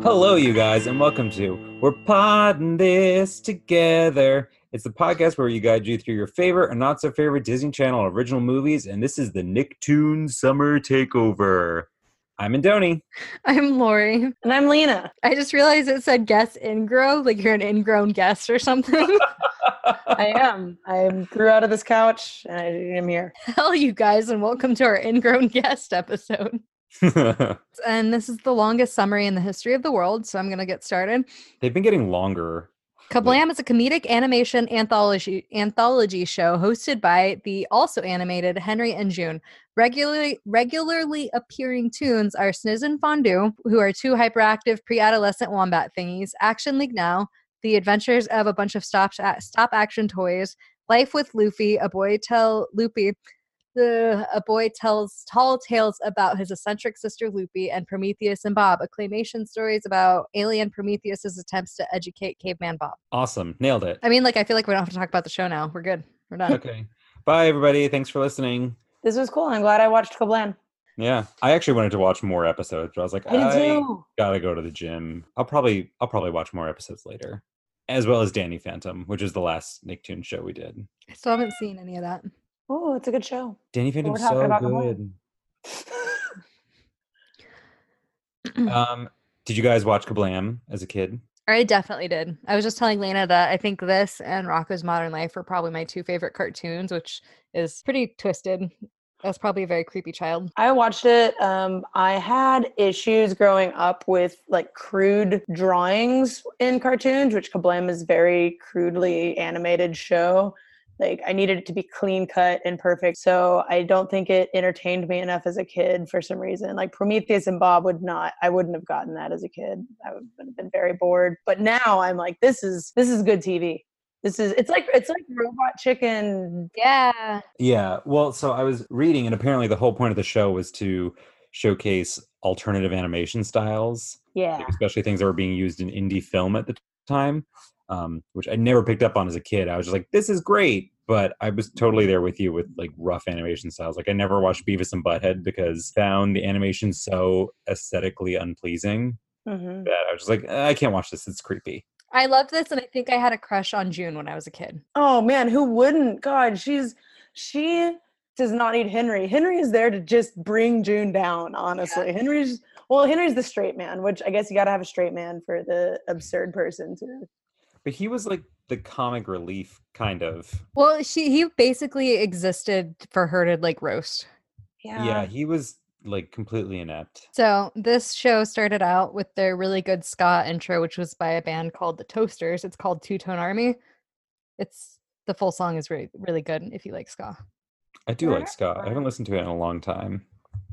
Hello, you guys, and welcome to We're Podding This Together. It's the podcast where we guide you through your favorite and not so favorite Disney Channel original movies, and this is the Nicktoons Summer Takeover. I'm Andoni. I'm Lori. And I'm Lena. I just realized it said guest ingrow, like you're an ingrown guest or something. I am. I grew out of this couch and I am here. Hell, you guys, and welcome to our ingrown guest episode. And this is the longest summary in the history of the world, so I'm going to get started. They've been getting longer. Kablam is a comedic animation anthology anthology show hosted by the also animated Henry and June. Regularly regularly appearing tunes are Sniz and Fondue, who are two hyperactive pre-adolescent wombat thingies, Action League Now, The Adventures of a Bunch of Stop Stop Action Toys, Life with Loopy, a boy tell Loopy. The, a boy tells tall tales about his eccentric sister Loopy and Prometheus and Bob, claymation stories about alien Prometheus's attempts to educate caveman Bob. Awesome. Nailed it. I mean, like, I feel like we don't have to talk about the show now. We're good. We're done. Okay. Bye, everybody. Thanks for listening. This was cool. I'm glad I watched Kablam. Yeah, I actually wanted to watch more episodes, but I was like, I I gotta go to the gym. I'll probably I'll probably watch more episodes later, as well as Danny Phantom, which is the last Nicktoon show we did. I still haven't seen any of that. It's a good show. Danny Phantom's so good. Um, did you guys watch Kablam as a kid? I definitely did. I was just telling Lena that I think this and Rocko's Modern Life are probably my two favorite cartoons, which is pretty twisted. I was probably a very creepy child. I watched it. Um, I had issues growing up with like crude drawings in cartoons, which Kablam is very crudely animated show. Like I needed it to be clean cut and perfect. So I don't think it entertained me enough as a kid for some reason. Like Prometheus and Bob would not I wouldn't have gotten that as a kid. I would have been very bored. But now I'm like, this is this is good TV. This is it's like it's like robot chicken. Yeah. Yeah. Well, so I was reading, and apparently the whole point of the show was to showcase alternative animation styles, Yeah. especially things that were being used in indie film at the time, um, which I never picked up on as a kid. I was just like, this is great. But I was totally there with you with like rough animation styles. Like I never watched Beavis and Butthead because found the animation so aesthetically unpleasing Mhm. that I was just like, "Eh, I can't watch this. It's creepy. I loved this and I think I had a crush on June when I was a kid. Oh man, who wouldn't? God, she's she does not need Henry. Henry is there to just bring June down, honestly. Henry's well, Henry's the straight man, which I guess you gotta have a straight man for the absurd person to But he was like the comic relief kind of. Well, she he basically existed for her to like roast. Yeah, Yeah, he was like completely inept. So this show started out with their really good ska intro, which was by a band called the Toasters. It's called Two Tone Army. It's the full song is really really good if you like ska. I do like Alright, ska. I haven't listened to it in a long time.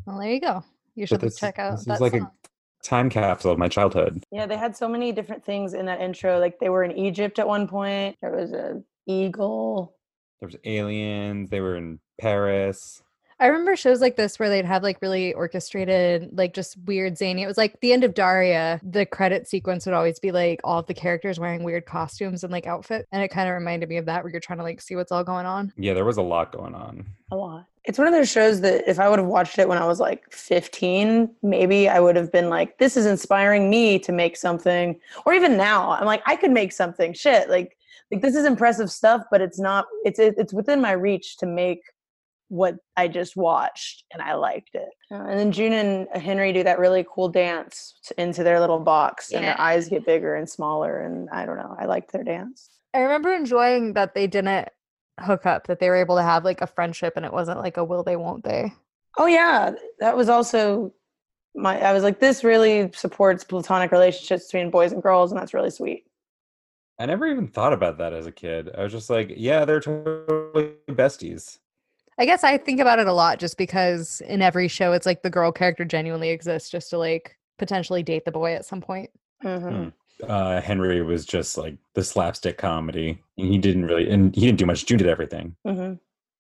Well, there you go. You should this, check out this that is like song. a time capsule of my childhood. Yeah, they had so many different things in that intro. Like they were in Egypt at one point. There was a eagle. There was aliens. They were in Paris. I remember shows like this where they'd have like really orchestrated, like just weird zany. It was like the end of Daria. The credit sequence would always be like all of the characters wearing weird costumes and like outfit, and it kind of reminded me of that where you're trying to like see what's all going on. Yeah, there was a lot going on. A lot. It's one of those shows that if I would have watched it when I was like 15, maybe I would have been like, this is inspiring me to make something. Or even now, I'm like, I could make something. Shit. Like, like this is impressive stuff, but it's not, it's it's within my reach to make what I just watched and I liked it. And then June and Henry do that really cool dance into their little box and their eyes get bigger and smaller. And I don't know, I liked their dance. I remember enjoying that they didn't hook up, that they were able to have like a friendship and it wasn't like a will they, won't they. Oh yeah, that was also my. I was like, this really supports platonic relationships between boys and girls, and that's really sweet. I never even thought about that as a kid. I was just like, yeah, they're totally besties. I guess I think about it a lot just because in every show it's like the girl character genuinely exists just to like potentially date the boy at some point. Mhm. Uh, Henry was just like the slapstick comedy. And he didn't really, and he didn't do much. June did everything. hmm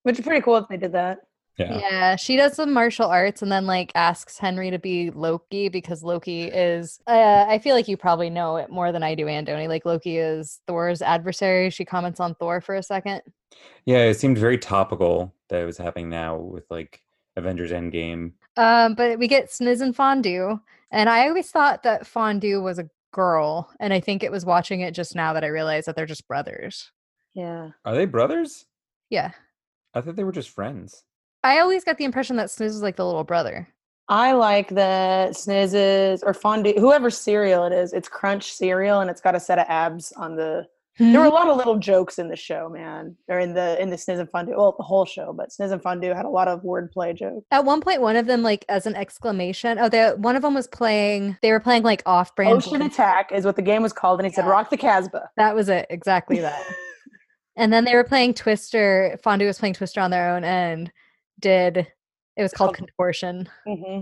Which is pretty cool if they did that. Yeah. Yeah, she does some martial arts and then like asks Henry to be Loki because Loki is uh, I feel like you probably know it more than I do, Andoni. Like Loki is Thor's adversary. She comments on Thor for a second. Yeah, it seemed very topical that it was happening now with like Avengers Endgame. Um, but we get Sniz and Fondue, and I always thought that Fondue was a girl, and I think it was watching it just now that I realized that they're just brothers. Yeah. Are they brothers? Yeah, I thought they were just friends. I always got the impression that Sniz is like the little brother. I like that Snizzes or fondue, whoever cereal it is, it's crunch cereal and it's got a set of abs on the. There were a lot of little jokes in the show, man, or in the in the Sniz and Fondue. Well, the whole show, but Sniz and Fondue had a lot of wordplay jokes. At one point, one of them, like as an exclamation, oh, the one of them was playing. They were playing like off-brand. Ocean voice. Attack is what the game was called, and he said, "Rock the Casbah." That was it, exactly that. and then they were playing Twister. Fondue was playing Twister on their own, and did it was called called- Contortion. hmm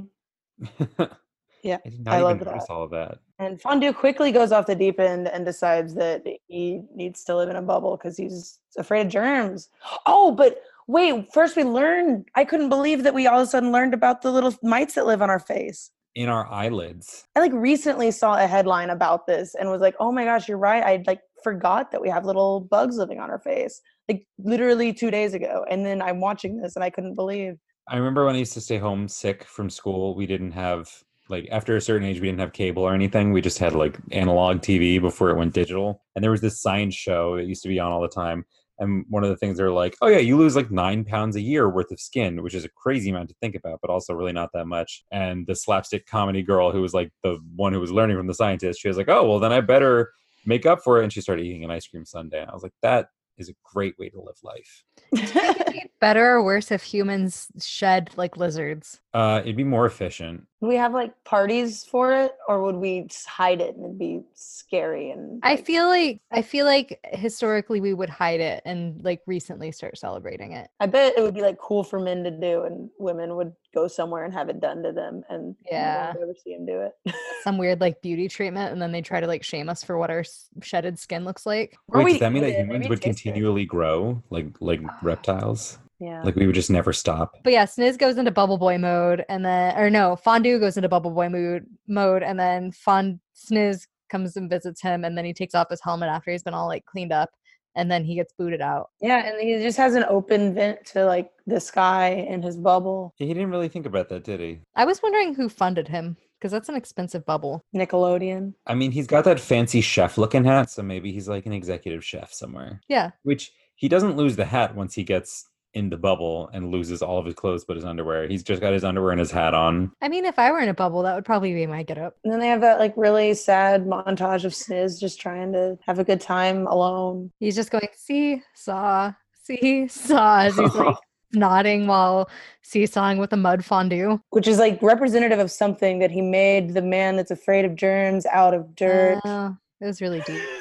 I Yeah, I love that. all of that. And Fondue quickly goes off the deep end and decides that he needs to live in a bubble because he's afraid of germs. Oh, but wait, first we learned. I couldn't believe that we all of a sudden learned about the little mites that live on our face. In our eyelids. I like recently saw a headline about this and was like, oh my gosh, you're right. I like forgot that we have little bugs living on our face. Like literally two days ago. And then I'm watching this and I couldn't believe. I remember when I used to stay home sick from school, we didn't have like after a certain age we didn't have cable or anything. We just had like analog TV before it went digital. And there was this science show that used to be on all the time. And one of the things they're like, oh yeah, you lose like nine pounds a year worth of skin, which is a crazy amount to think about, but also really not that much. And the slapstick comedy girl who was like the one who was learning from the scientist, she was like, oh well, then I better make up for it. And she started eating an ice cream sundae. And I was like, that is a great way to live life. Better or worse if humans shed like lizards? Uh, it'd be more efficient. Would we have like parties for it or would we hide it and it'd be scary and I like- feel like I feel like historically we would hide it and like recently start celebrating it. I bet it would be like cool for men to do, and women would go somewhere and have it done to them, and Yeah. no one see them do it. Some weird like beauty treatment, and then they try to like shame us for what our shedded skin looks like. Or Wait, we does that mean that humans would tastes good. continually grow like like ah. reptiles? Yeah, Like we would just never stop? But yeah, Sniz goes into Bubble Boy mode, and then or no, Fondue goes into Bubble Boy mood mode, and then Fond Sniz comes and visits him, and then he takes off his helmet after he's been all like cleaned up, and then he gets booted out. yeah, and he just has an open vent to like the sky in his bubble. He didn't really think about that, did he? I was wondering who funded him because that's an expensive bubble. Nickelodeon. I mean, he's got that fancy chef looking hat, so maybe he's like an executive chef somewhere. Yeah, Which he doesn't lose the hat once he gets in the bubble and loses all of his clothes but his underwear. He's just got his underwear and his hat on. I mean, if I were in a bubble, that would probably be my get up. And then they have that like really sad montage of Sniz just trying to have a good time alone. He's just going see saw see saw as he's like nodding while seesawing with a mud fondue. Which is like representative of something that he made the man that's afraid of germs out of dirt. Oh, it was really deep.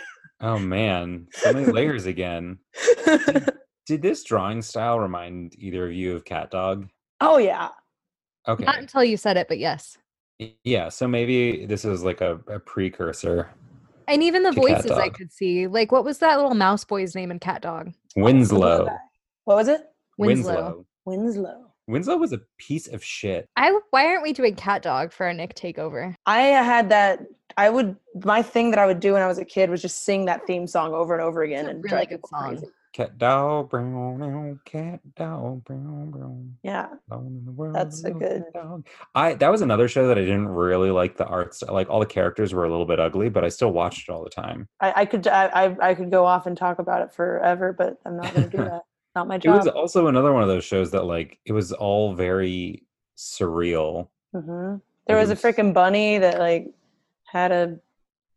Oh man, so many layers again. Did this drawing style remind either of you of Cat Dog? oh yeah. Okay. Not until you said it, but yes. Yeah, so maybe this is like a, a precursor. And even the voices I could see. Like, what was that little mouse boy's name in Cat Dog? Winslow. What was it? Winslow. Winslow. Winslow was a piece of shit. I why aren't we doing Cat Dog for our Nick takeover? I uh, had that. I would. My thing that I would do when I was a kid was just sing that theme song over and over again a and really drive good song. crazy. Cat dog, brown, brown, cat dog, brown, brown. Yeah, alone in the world, That's a good- dog. I that was another show that I didn't really like the art style. Like all the characters were a little bit ugly, but I still watched it all the time. I, I could. I, I I could go off and talk about it forever, but I'm not going to do that. Not my job. It was also another one of those shows that like it was all very surreal. hmm There Like, was a freaking bunny that like had a.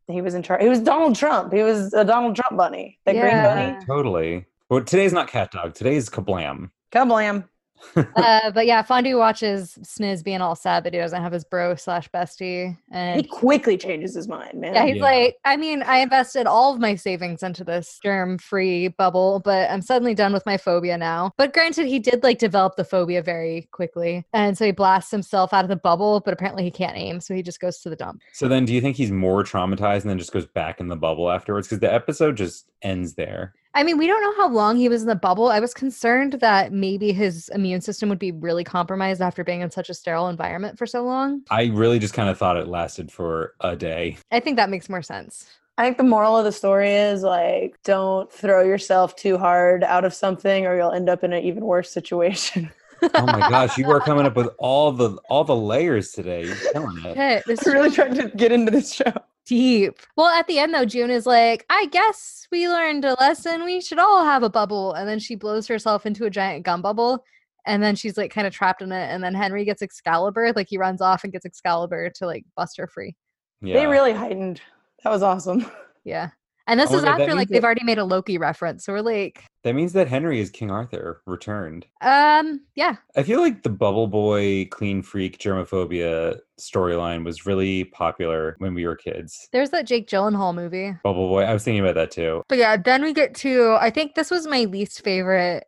He was in charge. He was Donald Trump. He was a Donald Trump bunny. That green bunny. Totally. But today's not cat dog. Today's kablam. Kablam. Uh, but yeah, Fondue watches Sniz being all sad that he doesn't have his bro slash bestie. And he quickly changes his mind, man. yeah, he's Yeah. like, I mean, I invested all of my savings into this germ free bubble, but I'm suddenly done with my phobia now. But granted, he did like develop the phobia very quickly. And so he blasts himself out of the bubble, but apparently he can't aim. So he just goes to the dump. So then do you think he's more traumatized and then just goes back in the bubble afterwards? Because the episode just ends there. I mean, we don't know how long he was in the bubble. I was concerned that maybe his immune system would be really compromised after being in such a sterile environment for so long. I really just kind of thought it lasted for a day. I think that makes more sense. I think the moral of the story is like, don't throw yourself too hard out of something, or you'll end up in an even worse situation. Oh my gosh, you are coming up with all the all the layers today. You're killing it. Shit, this I really trying to get into this show. Deep. Well, at the end though, June is like, I guess we learned a lesson. We should all have a bubble. And then she blows herself into a giant gum bubble. And then she's like kind of trapped in it. And then Henry gets Excalibur. Like he runs off and gets Excalibur to like bust her free. Yeah. They really heightened. That was awesome. Yeah. And this Oh, is wait, that after like they've that- already made a Loki reference. So we're like, that means that Henry is King Arthur returned. um, yeah. I feel like the Bubble Boy, Clean Freak, Germophobia storyline was really popular when we were kids. There's that Jake Gyllenhaal movie. Bubble Boy, I was thinking about that too. But yeah, then we get to I think this was my least favorite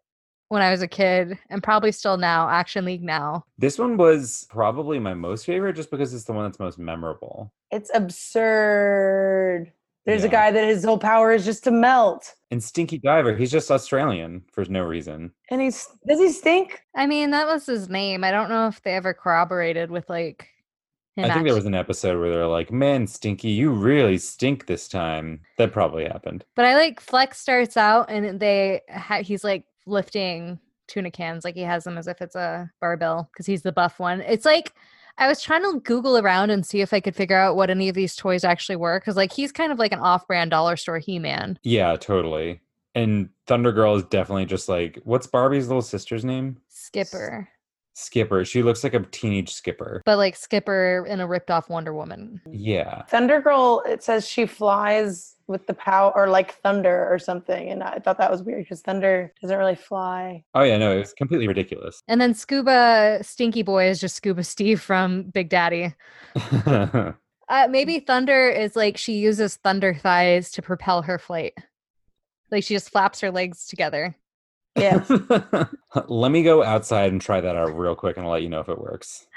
when I was a kid, and probably still now, Action League now. This one was probably my most favorite just because it's the one that's most memorable. It's absurd. There's a guy that his whole power is just to melt. And Stinky Diver, he's just Australian for no reason. And he's does he stink? I mean, that was his name. I don't know if they ever corroborated with like. I think there was an episode where they're like, "Man, Stinky, you really stink this time." That probably happened. but I like Flex starts out and they ha- he's like lifting tuna cans, like he has them as if it's a barbell because he's the buff one. It's like I was trying to Google around and see if I could figure out what any of these toys actually were because like he's kind of like an off-brand dollar store He-Man. Yeah, totally. And Thunder Girl is definitely just like, what's Barbie's little sister's name? Skipper. Skipper. She looks like a teenage Skipper. but like Skipper in a ripped off Wonder Woman. Yeah. Thunder Girl, it says she flies with the power or like thunder or something. And I thought that was weird because thunder doesn't really fly. Oh yeah, no, it was completely ridiculous. And then Scuba Stinky Boy is just Scuba Steve from Big Daddy. Uh, maybe Thunder is like she uses thunder thighs to propel her flight. Like she just flaps her legs together. Yeah. Let me go outside and try that out real quick and I'll let you know if it works.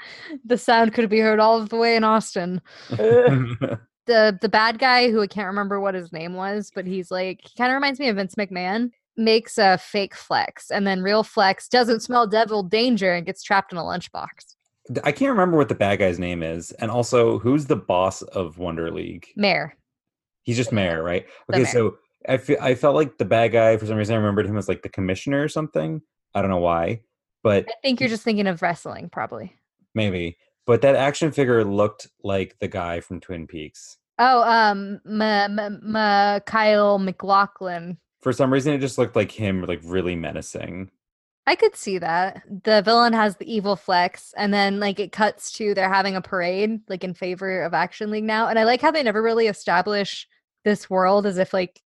The sound could be heard all the way in Austin. The the bad guy who I can't remember what his name was, but he's like he kind of reminds me of Vince McMahon. Makes a fake flex, and then real flex doesn't smell devil danger and gets trapped in a lunchbox. I can't remember what the bad guy's name is. And also, who's the boss of Wonder League? Mayor. He's just mayor, right? Okay, so I fe- I felt like the bad guy for some reason I remembered him as like the commissioner or something. I don't know why, but I think you're just thinking of wrestling, probably. maybe. But that action figure looked like the guy from Twin Peaks. Oh, um, Ma- Ma- Ma- Kyle MacLachlan. For some reason, it just looked like him, like really menacing. I could see that. The villain has the evil flex, and then like it cuts to they're having a parade, like in favor of Action League now. And I like how they never really establish this world as if like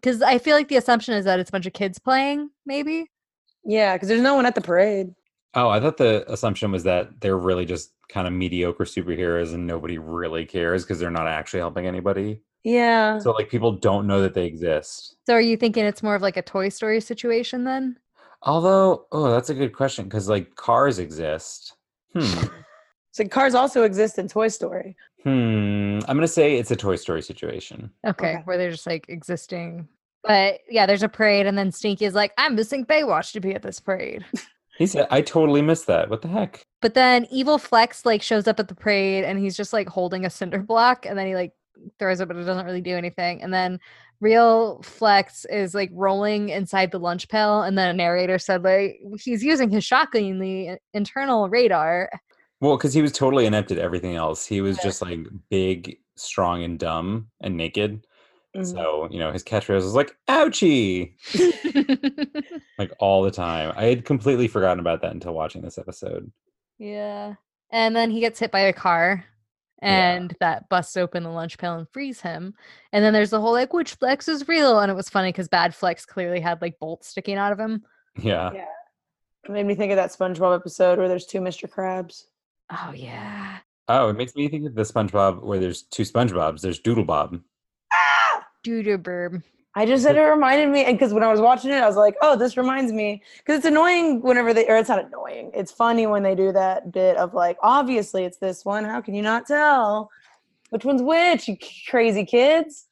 because I feel like the assumption is that it's a bunch of kids playing, maybe. yeah, because there's no one at the parade. Oh, I thought the assumption was that they're really just kind of mediocre superheroes and nobody really cares because they're not actually helping anybody. Yeah. So like people don't know that they exist. So are you thinking it's more of like a Toy Story situation then? Although, oh, that's a good question because like cars exist. Hmm. So cars also exist in Toy Story. Hmm. I'm gonna say it's a Toy Story situation. Okay, Okay. where they're just like existing. But yeah, there's a parade, and then Stinky is like, I'm missing Baywatch to be at this parade. He said, "I totally missed that. What the heck?" But then Evil Flex like shows up at the parade and he's just like holding a cinder block and then he like throws it, but it doesn't really do anything. And then Real Flex is like rolling inside the lunch pail, and then a narrator said like he's using his shockingly internal radar. Well, because he was totally inept at everything else. He was just like big, strong, and dumb and naked. Mhm. So you know his catchphrase was like "ouchie" like all the time. I had completely forgotten about that until watching this episode. yeah. And then he gets hit by a car. Yeah. And that busts open the lunch pail and frees him. And then there's the whole like, which flex is real? And it was funny because Bad Flex clearly had like bolts sticking out of him. Yeah. Yeah. It made me think of that SpongeBob episode where there's two Mr. Krabs. Oh yeah. Oh, it makes me think of the SpongeBob where there's two SpongeBobs. There's Doodle Bob. Ah! Doodleburb. I just said it reminded me, and because when I was watching it, I was like, "Oh, this reminds me." Because it's annoying whenever they, or it's not annoying. It's funny when they do that bit of like, obviously it's this one. How can you not tell which one's which? You crazy kids.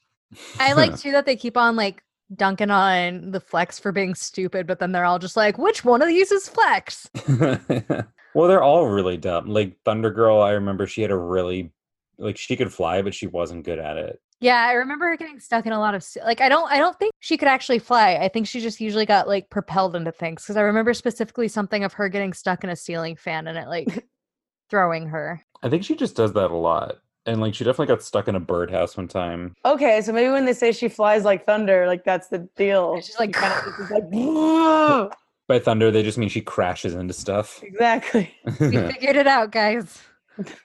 I like too that they keep on like dunking on the Flex for being stupid, but then they're all just like, which one of these is Flex? well, they're all really dumb. Like Thunder Girl, I remember she had a really like she could fly, but she wasn't good at it. Yeah, I remember her getting stuck in a lot of like I don't I don't think she could actually fly. I think she just usually got like propelled into things because I remember specifically something of her getting stuck in a ceiling fan and it like throwing her. I think she just does that a lot. And like she definitely got stuck in a birdhouse one time. Okay, so maybe when they say she flies like thunder, like that's the deal. It's just like- She kinda just is like By thunder, they just mean she crashes into stuff. exactly. We figured it out, guys.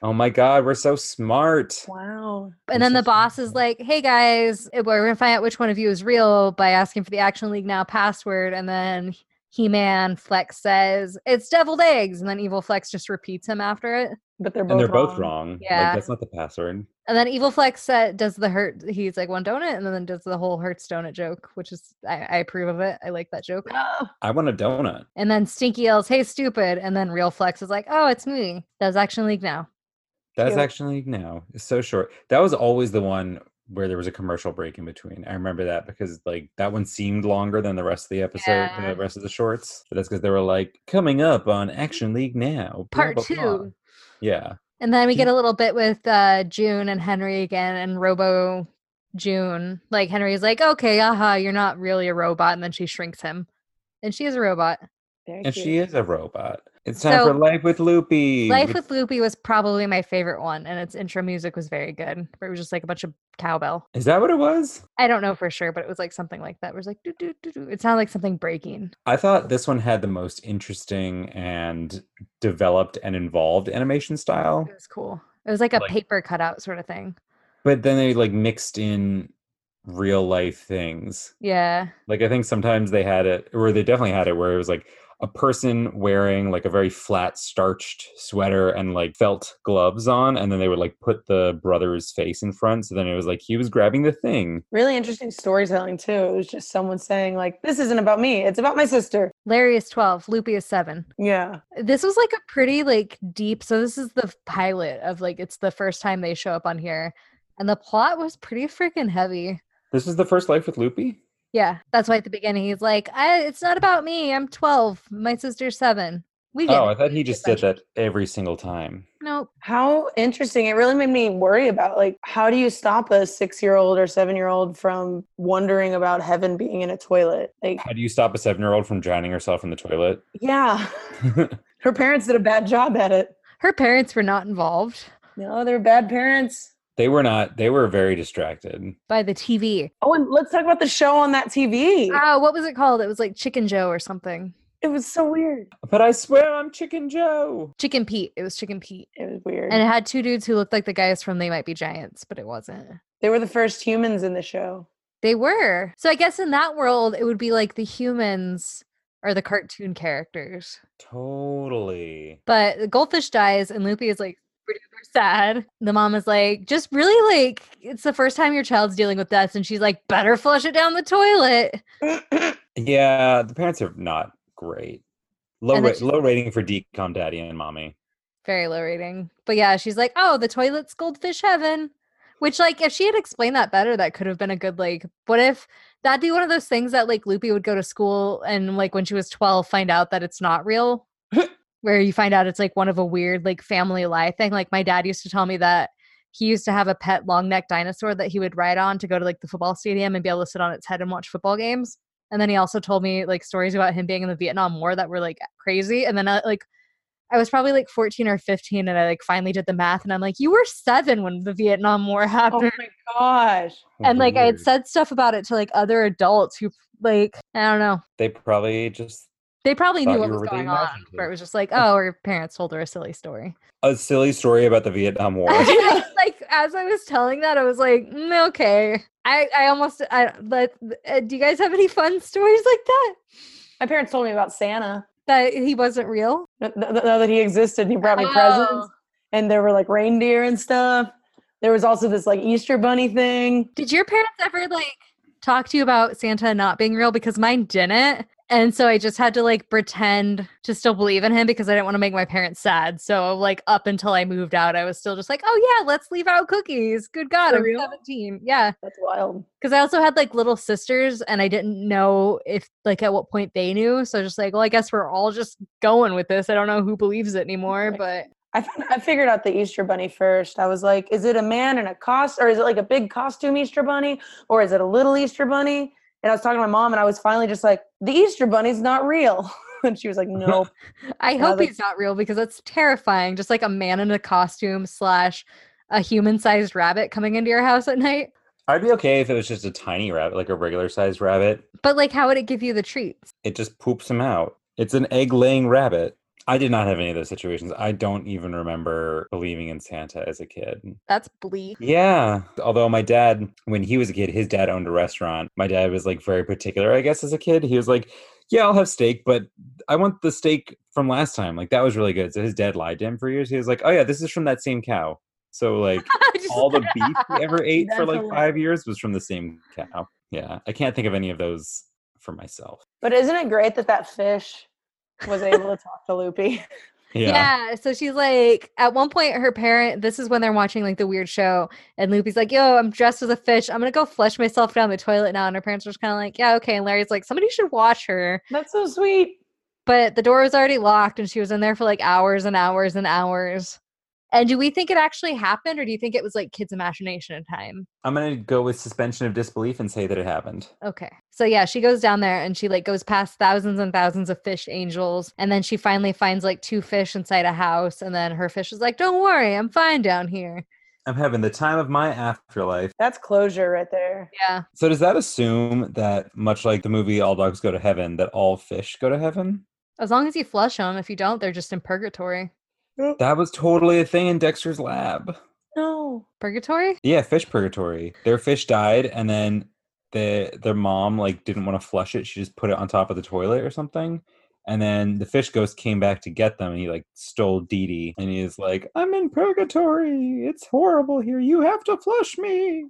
oh my god, we're so smart. Wow. And then so the boss smart. is like, "Hey guys, we're gonna find out which one of you is real by asking for the Action League Now password." And then He-Man Flex says it's deviled eggs, and then Evil Flex just repeats him after it. But they're both and they're both wrong. wrong. Yeah. Like that's not the password. And then Evil Flex uh, does the hurt. He's like one donut, and then does the whole hurts donut joke, which is I, I approve of it. I like that joke. No. I want a donut. And then Stinky yells, "Hey, stupid!" And then Real Flex is like, "Oh, it's me. Does Action League Now." That's Cute. League now. It's so short. That was always the one where there was a commercial break in between. I remember that because like that one seemed longer than the rest of the episode, Yeah. the rest of the shorts. But that's because they were like coming up on Action League now. blah, Part blah, two. blah." Yeah. And then we get a little bit with uh, June and Henry again, and Robo June. Like Henry's like, "Okay, aha, you're not really a robot," and then she shrinks him, and she is a robot. Very And cute. she is a robot. It's time for Life with Loopy. Life with Loopy was probably my favorite one, and its intro music was very good. It was just like a bunch of cowbell. Is that what it was? I don't know for sure, but it was like something like that. It was like doo doo doo doo. It sounded like something breaking. I thought this one had the most interesting and developed and involved animation style. It was cool. It was like a Like- paper cutout sort of thing. But then they like mixed in real life things. Yeah. Like I think sometimes they had it, or they definitely had it, where it was like a person wearing like a very flat starched sweater and like felt gloves on, and then they would like put the brother's face in front. So then it was like he was grabbing the thing. really interesting storytelling too. It was just someone saying like, "This isn't about me. It's about my sister." Larry is 12, Loopy is 7. Yeah. This was like a pretty like deep so this is the pilot of like it's the first time they show up on here. And the plot was pretty freaking heavy. This is the first life with Loopy. Yeah, that's why at the beginning he's like, I, "It's not about me. I'm 12. My sister's 7." We get Oh, I thought he just did that every single time. Nope. How interesting. It really made me worry about like how do you stop a 6-year-old or 7-year-old from wondering about heaven being in a toilet? Like, How do you stop a seven-year-old from drowning herself in the toilet? yeah. Her parents did a bad job at it. Her parents were not involved No, they're bad parents. They were not. They were very distracted. by the TV. Oh, and let's talk about the show on that TV. Oh, what was it called? It was like Chicken Joe or something. It was so weird. But I swear I'm Chicken Joe. Chicken Pete. It was Chicken Pete. It was weird. And it had two dudes who looked like the guys from They Might Be Giants, but it wasn't. they were the first humans in the show. They were. So I guess in that world, it would be like the humans are the cartoon characters. Totally. But the goldfish dies, and Loopy is like super duper sad. The mom is like, just really like, it's the first time your child's dealing with death. And she's like, better flush it down the toilet. Yeah, the parents are not great. Low ra- low rating for decom daddy and mommy. Very low rating. But yeah, she's like, oh, the toilet's goldfish heaven. Which, like, if she had explained that better, that could have been a good, like, what if that'd be one of those things that, like, Loopy would go to school and, like, when she was 12, find out that it's not real? Where you find out it's, like, one of a weird, like, family lie thing. Like, my dad used to tell me that he used to have a pet long neck dinosaur that he would ride on to go to, like, the football stadium and be able to sit on its head and watch football games. And then he also told me, like, stories about him being in the Vietnam War that were, like, crazy. And then, uh, like, I was probably like 14 or 15 and I like finally did the math and I'm like, you were seven when the Vietnam War happened. oh my gosh. and like I had said stuff about it to like other adults who like, I don't know. They probably just They probably knew what was really going on. Where it was just like, oh, her parents told her a silly story. a silly story about the Vietnam War. like as I was telling that, I was like, mm, okay. I, I almost I but uh, do you guys have any fun stories like that? My parents told me about Santa. That he wasn't real? Th- th- Know that he existed and he brought me presents. Oh. And there were like reindeer and stuff. There was also this like Easter bunny thing. Did your parents ever like talk to you about Santa not being real? Because mine didn't. And so I just had to like pretend to still believe in him because I didn't want to make my parents sad. So like up until I moved out, I was still just like, oh yeah, let's leave out cookies. Good God, For I'm real? 17. Yeah. That's wild. Because I also had like little sisters and I didn't know if like at what point they knew. So just like, well, I guess we're all just going with this. I don't know who believes it anymore, but I, found, I figured out the Easter bunny first. I was like, is it a man in a cost or is it like a big costume Easter bunny or is it a little Easter bunny? And I was talking to my mom and I was finally just like, the Easter bunny's not real. and she was like, nope. I Yeah, hope like- he's not real because it's terrifying. Just like a man in a costume slash a human sized rabbit coming into your house at night. I'd be okay if it was just a tiny rabbit, like a regular sized rabbit. But like, how would it give you the treats? It just poops them out. It's an egg laying rabbit. I did not have any of those situations. I don't even remember believing in Santa as a kid. That's bleak. Yeah. Although my dad, when he was a kid, his dad owned a restaurant. My dad was like very particular, I guess, as a kid. He was like, Yeah, I'll have steak, but I want the steak from last time. Like, that was really good. So his dad lied to him for years. He was like, Oh, yeah, this is from that same cow. So, like, all the beef he ever ate for like five years was from the same cow. Yeah. I can't think of any of those for myself. But isn't it great that that fish was able to talk to Loopy? Yeah. Yeah. So she's like, at one point, her parent, this is when they're watching like the weird show, and Loopy's like, Yo, I'm dressed as a fish. I'm going to go flush myself down the toilet now. And her parents are just kind of like, Yeah, okay. And Larry's like, Somebody should watch her. That's so sweet. But the door was already locked, and she was in there for like hours and hours and hours. And do we think it actually happened, or do you think it was like kids' imagination in time? I'm going to go with suspension of disbelief and say that it happened. Okay. So yeah, she goes down there and she like goes past thousands and thousands of fish angels. And then she finally finds like two fish inside a house. And then her fish is like, Don't worry, I'm fine down here. I'm having the time of my afterlife. That's closure right there. Yeah. So does that assume that much like the movie All Dogs Go to Heaven, that all fish go to heaven? As long as you flush them. If you don't, they're just in purgatory. That was totally a thing in Dexter's lab. No. Purgatory? Yeah, fish purgatory. Their fish died and then the their mom like didn't want to flush it. She just put it on top of the toilet or something. And then the fish ghost came back to get them and he like stole Dee Dee. And he's like, I'm in purgatory. It's horrible here. You have to flush me.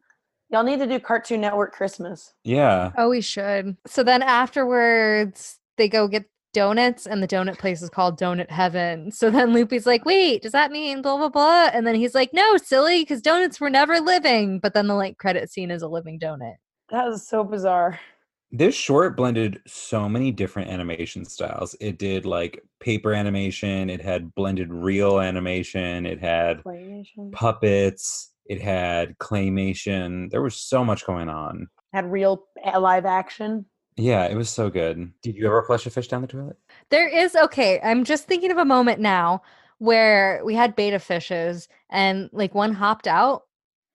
Y'all need to do Cartoon Network Christmas. Yeah. Oh, we should. So then afterwards, they go get donuts, and the donut place is called Donut Heaven. So then Loopy's like, wait, does that mean blah, blah, blah? And then he's like, no, silly, because donuts were never living. But then the like credit scene is a living donut. That was so bizarre. This short blended so many different animation styles. It did like paper animation, it had blended real animation, it had Claymation. puppets, it had claymation. There was so much going on. Had real eh, live action. Yeah, it was so good. Did you ever flush a fish down the toilet? There is okay. I'm just thinking of a moment now where we had betta fishes and like one hopped out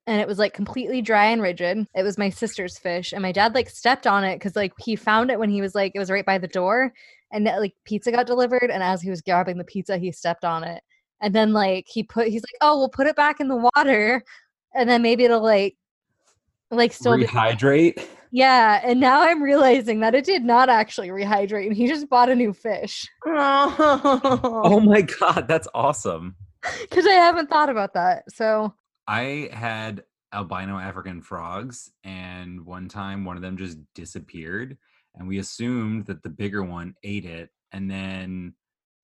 and it was like completely dry and rigid. It was my sister's fish and my dad like stepped on it because like he found it when he was like it was right by the door and like pizza got delivered and as he was grabbing the pizza he stepped on it and then like he put he's like oh we'll put it back in the water and then maybe it'll like like still be Rehydrate? Yeah and now i'm realizing that it did not actually rehydrate and he just bought a new fish Oh. Oh my god, that's awesome. because I haven't thought about that. So I had albino African frogs, and one time one of them just disappeared, and we assumed that the bigger one ate it, and then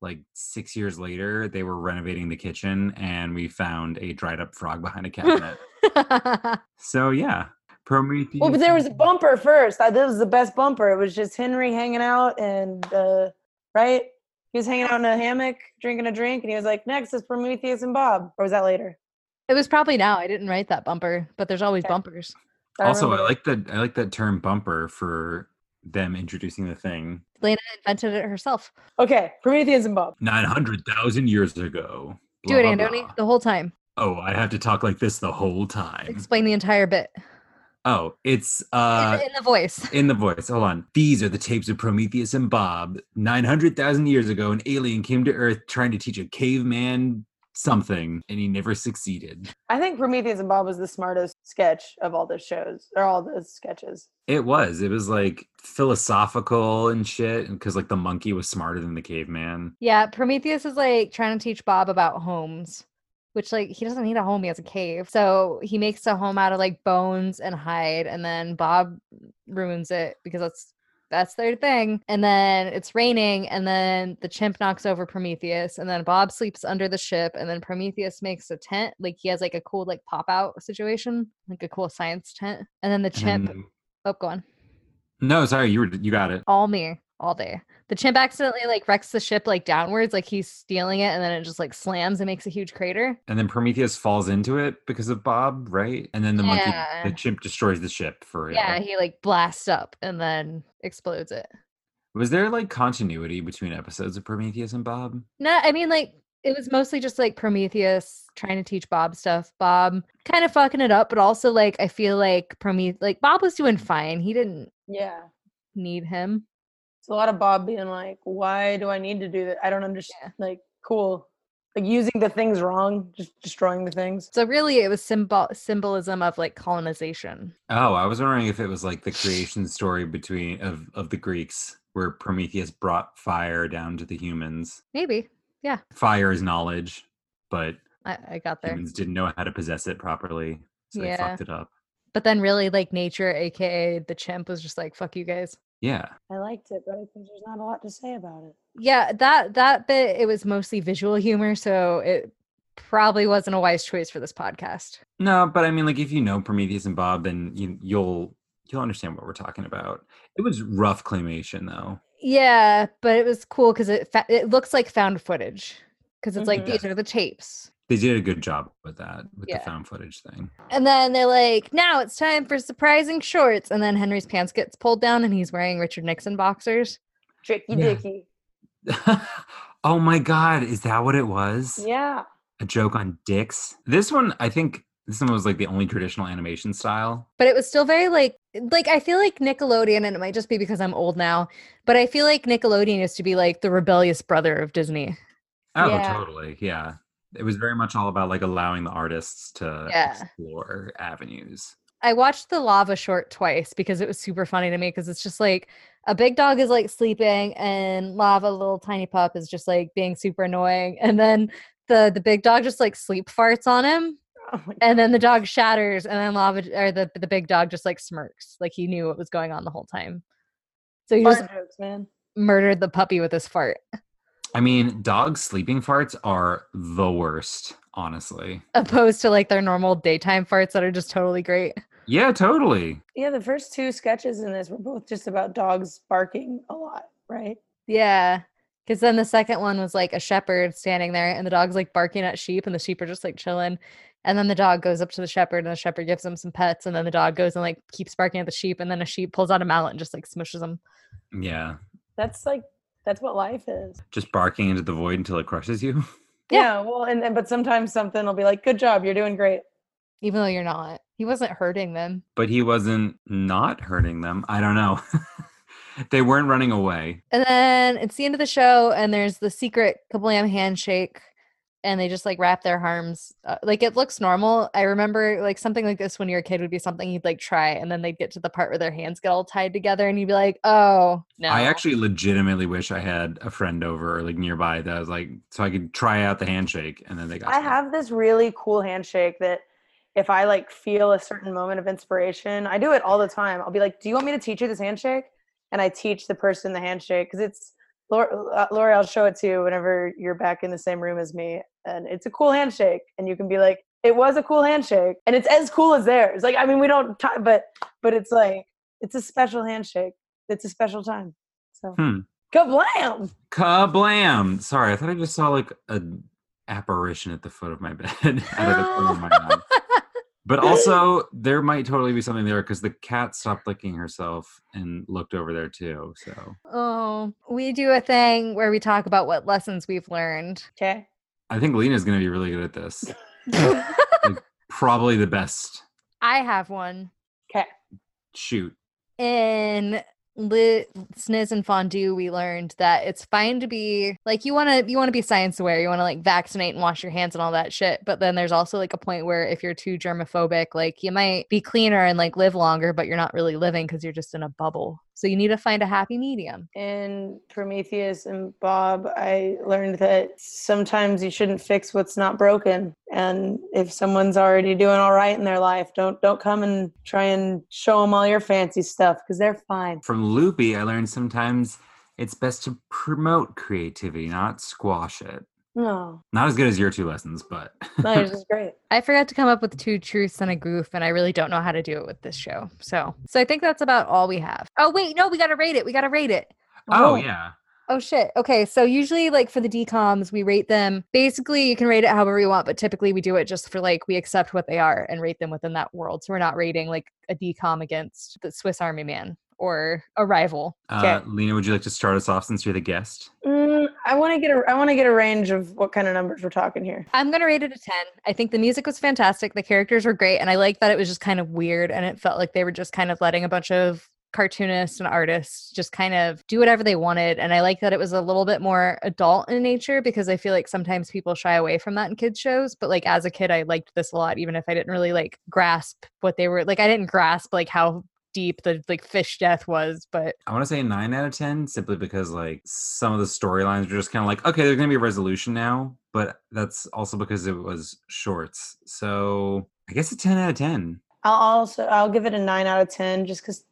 like six years later, they were renovating the kitchen, and we found a dried up frog behind a cabinet. so yeah, Prometheus. Well, but there was a bumper first. I, this was the best bumper. It was just Henry hanging out and uh, right. He was hanging out in a hammock, drinking a drink, and he was like, "Next is Prometheus and Bob." Or was that later? it was probably now. I didn't write that bumper, but there's always Okay. bumpers. also, I like that. I like that term bumper for them introducing the thing. Lena invented it herself. Okay, Prometheus and Bob. Nine hundred thousand years ago. Do it, blah, Andoni, the whole time. Oh, I have to talk like this the whole time. Explain the entire bit Oh, it's in, uh the- in the voice. in the voice. Hold on. These are the tapes of Prometheus and Bob. 900,000 years ago, an alien came to Earth trying to teach a caveman something, and he never succeeded. I think Prometheus and Bob was the smartest sketch of all the shows or all the sketches. It was. It was like philosophical and shit, because like the monkey was smarter than the caveman. Yeah, Prometheus is like trying to teach Bob about homes, which like he doesn't need a home, he has a cave. So he makes a home out of like bones and hide, and then Bob ruins it because that's that's their thing. And then it's raining, and then the chimp knocks over Prometheus, and then Bob sleeps under the ship, and then Prometheus makes a tent. Like he has like a cool like pop out situation, like a cool science tent. And then the chimp, And- oh, go on, no, sorry, you were you got it. all me, all day. The chimp accidentally like wrecks the ship like downwards, like he's stealing it, and then it just like slams and makes a huge crater. And then Prometheus falls into it because of Bob, right? And then the monkey, the chimp destroys the ship for real. Yeah, he like blasts up and then explodes it. Was there like continuity between episodes of Prometheus and Bob? No, I mean like it was mostly just like Prometheus trying to teach Bob stuff. Bob kind of fucking it up, but also like I feel like Prometheus like Bob was doing fine. He didn't Yeah. need him. It's a lot of Bob being like, why do I need to do that? I don't understand. Like, cool. Like using the things wrong, just destroying the things. So really it was symbol symbolism of like colonization. Oh, I was wondering if it was like the creation story between of of the Greeks, where Prometheus brought fire down to the humans. Maybe. Yeah. Fire is knowledge, but I, I got there. humans didn't know how to possess it properly, so they Yeah. fucked it up. But then really like nature, aka the chimp, was just like, fuck you guys. Yeah, I liked it, but I think there's not a lot to say about it. Yeah, that that bit it was mostly visual humor, so it probably wasn't a wise choice for this podcast. no, but I mean, like if you know Prometheus and Bob, then you you'll you'll understand what we're talking about. It was rough claymation though. Yeah, but it was cool because it fa- it looks like found footage because it's like Mhm. these are the tapes. They did a good job with that with Yeah. the found footage thing. And then they're like, now it's time for surprising shorts. And then Henry's pants gets pulled down and he's wearing Richard Nixon boxers. Tricky Yeah. Dicky. oh my god, is that what it was? Yeah. A joke on dicks. This one, I think this one was like the only traditional animation style. But it was still very like like I feel like Nickelodeon, and it might just be because I'm old now, but I feel like Nickelodeon used to be like the rebellious brother of Disney. Oh, Yeah. totally. Yeah. It was very much all about like allowing the artists to Yeah. explore avenues. I watched the lava short twice because it was super funny to me because it's just like a big dog is like sleeping and lava little tiny pup is just like being super annoying and then the the big dog just like sleep farts on him Oh and then the dog shatters and then lava or the the big dog just like smirks like he knew what was going on the whole time. So he Fart just jokes, man. murdered the puppy with his fart I mean, dog sleeping farts are the worst, honestly. opposed to like their normal daytime farts that are just totally great. Yeah, totally. Yeah, the first two sketches in this were both just about dogs barking a lot, right? Yeah. Because then the second one was like a shepherd standing there and the dog's like barking at sheep and the sheep are just like chilling. And then the dog goes up to the shepherd and the shepherd gives him some pets. And then the dog goes and like keeps barking at the sheep. And then a sheep pulls out a mallet and just like smushes him. Yeah. That's like that's what life is. Just barking into the void until it crushes you. Yeah. Yeah, well, and, and but sometimes something will be like, "Good job, you're doing great." Even though you're not. He wasn't hurting them. But he wasn't not hurting them. I don't know. they weren't running away. And then it's the end of the show and there's the secret kablam handshake. And they just like wrap their arms. Uh, like it looks normal. I remember like something like this when you're a kid would be something you'd like try. And then they'd get to the part where their hands get all tied together and you'd be like, oh, no. I actually legitimately wish I had a friend over or like nearby that was like so I could try out the handshake and then they got I to me. have this really cool handshake that if I like feel a certain moment of inspiration, I do it all the time. I'll be like, "Do you want me to teach you this handshake?" And I teach the person the handshake because it's Lori, uh, I'll show it to you whenever you're back in the same room as me, and it's a cool handshake. And you can be like, "It was a cool handshake," and it's as cool as theirs. Like, I mean, we don't, ti- but but it's like it's a special handshake. It's a special time. So, Hmm. kablam! Kablam! Sorry, I thought I just saw like an apparition at the foot of my bed out of the corner of my eye. But also, there might totally be something there because the cat stopped licking herself and looked over there too. So Oh, we do a thing where we talk about what lessons we've learned. Okay. I think Lena's going to be really good at this. Probably the best. I have one. Okay. Shoot. In lit and fondue we learned that it's fine to be like you want to you want to be science aware you want to like vaccinate and wash your hands and all that shit but then there's also like a point where if you're too germophobic like you might be cleaner and like live longer but you're not really living because you're just in a bubble So you need to find a happy medium. in Prometheus and Bob, I learned that sometimes you shouldn't fix what's not broken. And if someone's already doing all right in their life, don't don't come and try and show them all your fancy stuff because they're fine. From Loopy, I learned sometimes it's best to promote creativity, not squash it. No, Not as good as your two lessons, but no, yours is great. I forgot to come up with two truths and a goof, and I really don't know how to do it with this show. So, so I think that's about all we have. Oh wait, no, we gotta rate it. We gotta rate it. oh Oh. yeah. Oh shit. Okay, so usually like for the decoms, we rate them. Basically, you can rate it however you want, but typically we do it just for like we accept what they are and rate them within that world. So we're not rating like a decom against the Swiss Army Man or a rival. Uh, Lena, would you like to start us off since you're the guest? Mm, I want to get a I want to get a range of what kind of numbers we're talking here. I'm gonna rate it a 10. I think the music was fantastic. The characters were great, and I like that it was just kind of weird and it felt like they were just kind of letting a bunch of cartoonists and artists just kind of do whatever they wanted. And I like that it was a little bit more adult in nature because I feel like sometimes people shy away from that in kids shows. But like as a kid, I liked this a lot, even if I didn't really like grasp what they were like. I didn't grasp like how deep the like fish death was, but I want to say nine out of ten, simply because like some of the storylines were just kind of like, okay, there's gonna be a resolution now, but that's also because it was shorts. So I guess a ten out of ten. I'll also I'll give it a nine out of ten just because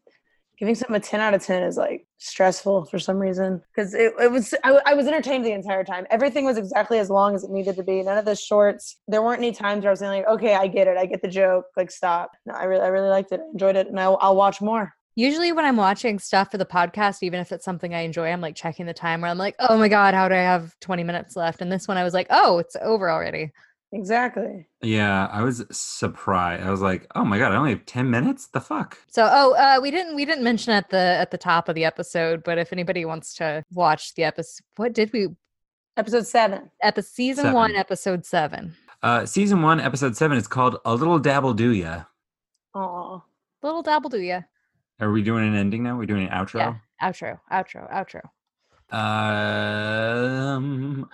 giving something a ten out of ten is like stressful for some reason because it, it was I, I was entertained the entire time. Everything was exactly as long as it needed to be. None of the shorts. There weren't any times where I was saying like, okay, I get it, I get the joke. Like stop. No, I really I really liked it, I enjoyed it, and I'll, I'll watch more. Usually, when I'm watching stuff for the podcast, even if it's something I enjoy, I'm like checking the time where I'm like, oh my God, how do I have 20 minutes left? And this one, I was like, oh, it's over already. Exactly. Yeah, I was surprised. I was like, oh my god, I only have ten minutes. The fuck? So, oh, uh, we didn't we didn't mention at the at the top of the episode, but if anybody wants to watch the episode, what did we? Episode seven. Epi- season one, episode seven. Uh, season one, episode seven. It's called "A Little Dabble Do Ya." Oh, Little dabble do ya? Are we doing an ending now? We're doing an outro. Yeah. Outro, outro, outro. Um.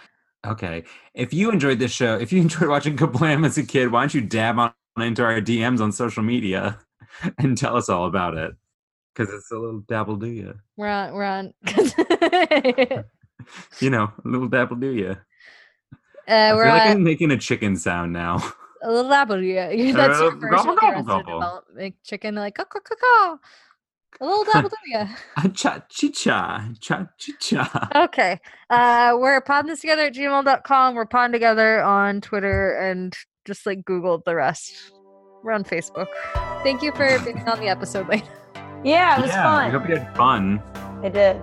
Okay. If you enjoyed this show, if you enjoyed watching Kablam as a kid, why don't you dab on into our DMs on social media and tell us all about it? Because it's a little dabble do ya. We're on. We're on. You know, a little dabble do ya. uh, I we're feel like on I'm making a chicken sound now. a little dabble do ya. That's Uh, your version gobble, gobble, gobble. Development chicken, like caw, caw, caw. A little dabble do ya. cha chicha, cha chicha. Okay. Uh we're podding this together at gmail.com. We're podding together on Twitter and just like Google the rest. We're on Facebook. Thank you for being on the episode late. yeah, it was yeah, fun. I hope you had fun. I did.